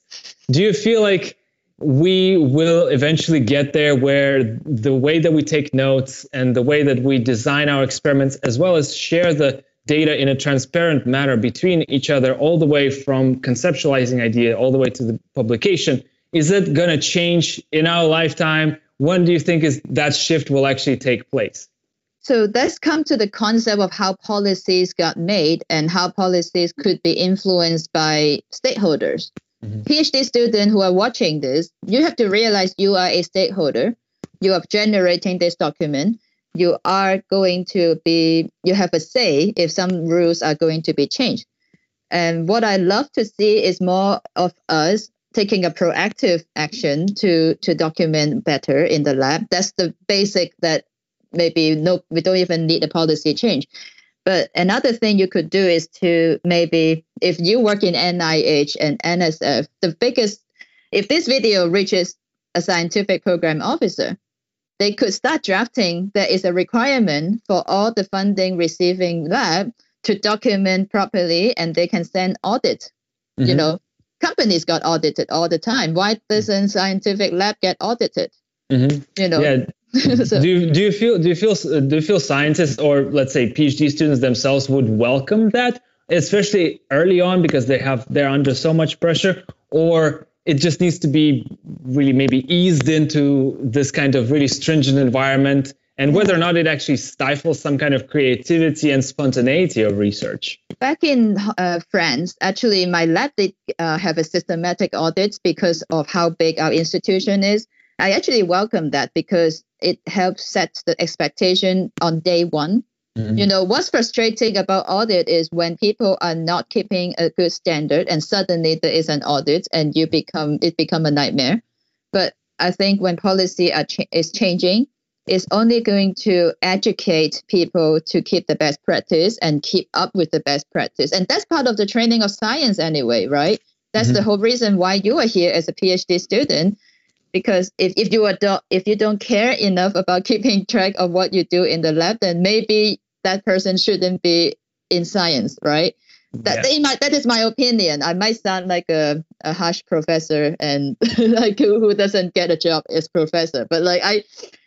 Do you feel like we will eventually get there where the way that we take notes and the way that we design our experiments, as well as share the data in a transparent manner between each other, all the way from conceptualizing idea all the way to the publication, is it going to change in our lifetime? When do you think is that shift will actually take place? So let's come to the concept of how policies got made and how policies could be influenced by stakeholders. Mm-hmm. PhD students who are watching this, you have to realize you are a stakeholder. You are generating this document. You are going to be, you have a say if some rules are going to be changed. And what I love to see is more of us taking a proactive action to to document better in the lab. That's the basic that maybe no, we don't even need a policy change. But another thing you could do is to maybe, if you work in NIH and NSF, the biggest, if this video reaches a scientific program officer, they could start drafting there is a requirement for all the funding receiving lab to document properly and they can send audit. Mm-hmm. You know, companies got audited all the time. Why doesn't scientific lab get audited? Mm-hmm. You know, yeah, so, do you, do you feel do you feel do you feel scientists or let's say PhD students themselves would welcome that, especially early on because they have they're under so much pressure, or it just needs to be really maybe eased into this kind of really stringent environment, and whether or not it actually stifles some kind of creativity and spontaneity of research. Back in uh, France, actually, my lab did uh, have a systematic audit because of how big our institution is. I actually welcome that because it helps set the expectation on day one. Mm-hmm. You know, what's frustrating about audit is when people are not keeping a good standard and suddenly there is an audit and you become it become a nightmare. But I think when policy cha- is changing, it's only going to educate people to keep the best practice and keep up with the best practice. And that's part of the training of science anyway, right? That's mm-hmm. the whole reason why you are here as a PhD student because if, if you don't if you don't care enough about keeping track of what you do in the lab then maybe that person shouldn't be in science right that yeah. might, that is my opinion i might sound like a, a harsh professor and like who, who doesn't get a job as professor but like i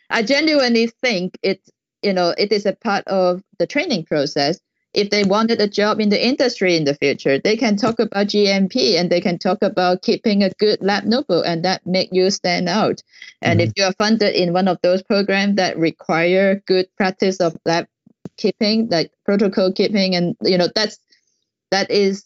i genuinely think it's you know it is a part of the training process if they wanted a job in the industry in the future, they can talk about GMP and they can talk about keeping a good lab notebook and that make you stand out. And mm-hmm. if you are funded in one of those programs that require good practice of lab keeping, like protocol keeping, and you know that's that is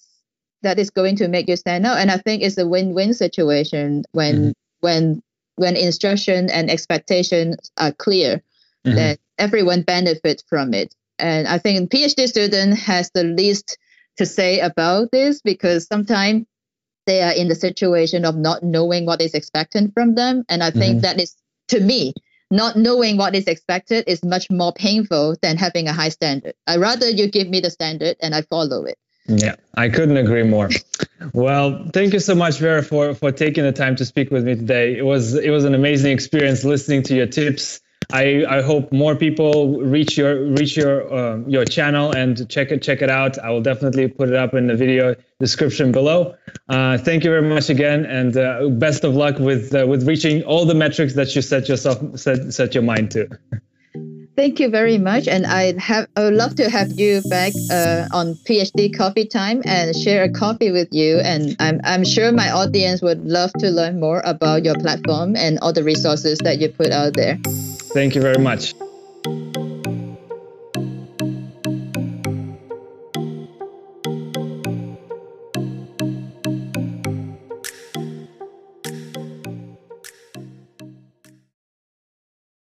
that is going to make you stand out. And I think it's a win-win situation when mm-hmm. when when instruction and expectations are clear, mm-hmm. then everyone benefits from it and I think PhD student has the least to say about this because sometimes they are in the situation of not knowing what is expected from them. And I think mm-hmm. that is, to me, not knowing what is expected is much more painful than having a high standard. I rather you give me the standard and I follow it. Yeah, I couldn't agree more. well, thank you so much, Vera, for for taking the time to speak with me today. It was it was an amazing experience listening to your tips I, I hope more people reach your reach your uh, your channel and check it check it out. I will definitely put it up in the video description below. Uh, thank you very much again, and uh, best of luck with uh, with reaching all the metrics that you set yourself set set your mind to. Thank you very much, and I have I would love to have you back uh, on PhD Coffee Time and share a coffee with you. And I'm I'm sure my audience would love to learn more about your platform and all the resources that you put out there. Thank you very much.